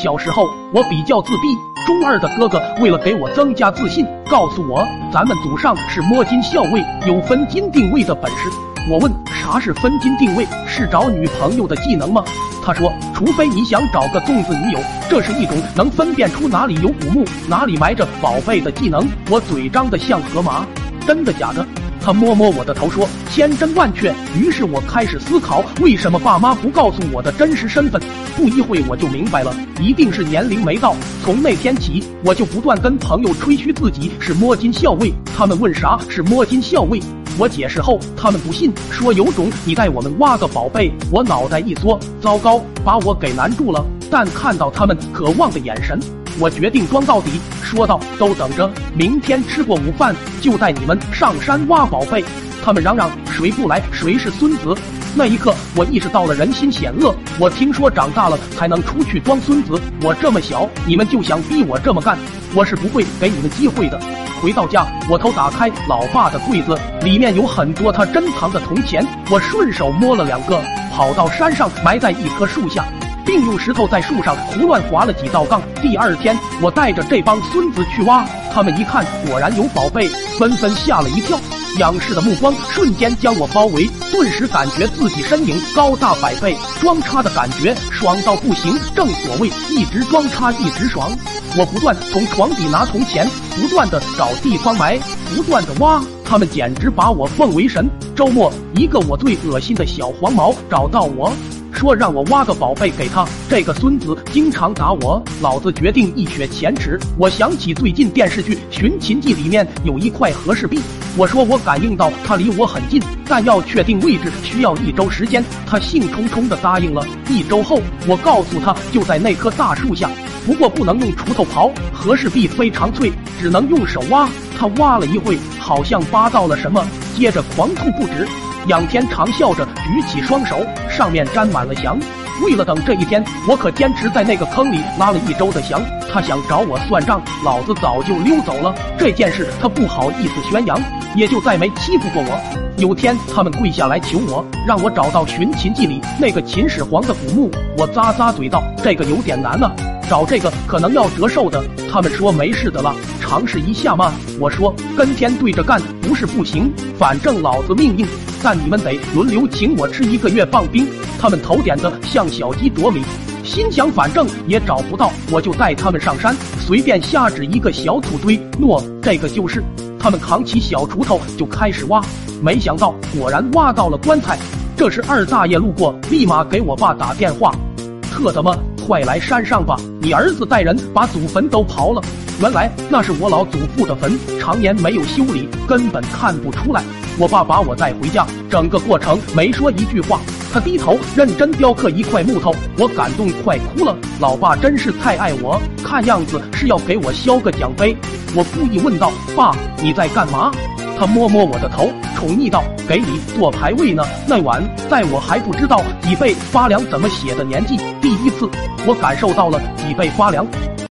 小时候我比较自闭，中二的哥哥为了给我增加自信，告诉我咱们祖上是摸金校尉，有分金定位的本事。我问啥是分金定位？是找女朋友的技能吗？他说，除非你想找个粽子女友，这是一种能分辨出哪里有古墓、哪里埋着宝贝的技能。我嘴张得像河马，真的假的？他摸摸我的头说：“千真万确。”于是我开始思考，为什么爸妈不告诉我的真实身份？不一会我就明白了，一定是年龄没到。从那天起，我就不断跟朋友吹嘘自己是摸金校尉。他们问啥是摸金校尉，我解释后，他们不信，说有种你带我们挖个宝贝。我脑袋一缩，糟糕，把我给难住了。但看到他们渴望的眼神。我决定装到底，说道：“都等着，明天吃过午饭就带你们上山挖宝贝。”他们嚷嚷：“谁不来，谁是孙子！”那一刻，我意识到了人心险恶。我听说长大了才能出去装孙子，我这么小，你们就想逼我这么干，我是不会给你们机会的。回到家，我偷打开老爸的柜子，里面有很多他珍藏的铜钱，我顺手摸了两个，跑到山上埋在一棵树下。并用石头在树上胡乱划了几道杠。第二天，我带着这帮孙子去挖，他们一看果然有宝贝，纷纷吓了一跳。仰视的目光瞬间将我包围，顿时感觉自己身影高大百倍，装叉的感觉爽到不行。正所谓一直装叉一直爽。我不断从床底拿铜钱，不断的找地方埋，不断的挖，他们简直把我奉为神。周末，一个我最恶心的小黄毛找到我。说让我挖个宝贝给他，这个孙子经常打我，老子决定一雪前耻。我想起最近电视剧《寻秦记》里面有一块和氏璧，我说我感应到他离我很近，但要确定位置需要一周时间。他兴冲冲的答应了。一周后，我告诉他就在那棵大树下，不过不能用锄头刨，和氏璧非常脆，只能用手挖。他挖了一会，好像扒到了什么，接着狂吐不止。仰天长啸着，举起双手，上面沾满了翔。为了等这一天，我可坚持在那个坑里拉了一周的翔。他想找我算账，老子早就溜走了。这件事他不好意思宣扬，也就再没欺负过我。有天，他们跪下来求我，让我找到《寻秦记》里那个秦始皇的古墓。我咂咂嘴道：“这个有点难啊，找这个可能要折寿的。”他们说：“没事的了，尝试一下嘛。”我说：“跟天对着干不是不行，反正老子命硬。”但你们得轮流请我吃一个月棒冰。他们头点的像小鸡啄米，心想反正也找不到，我就带他们上山，随便瞎指一个小土堆，诺，这个就是。他们扛起小锄头就开始挖，没想到果然挖到了棺材。这时二大爷路过，立马给我爸打电话，特他妈快来山上吧，你儿子带人把祖坟都刨了。原来那是我老祖父的坟，常年没有修理，根本看不出来。我爸把我带回家，整个过程没说一句话，他低头认真雕刻一块木头，我感动快哭了。老爸真是太爱我，看样子是要给我削个奖杯。我故意问道：“爸，你在干嘛？”他摸摸我的头，宠溺道：“给你做排位呢。”那晚，在我还不知道“脊背发凉”怎么写的年纪，第一次我感受到了“脊背发凉”。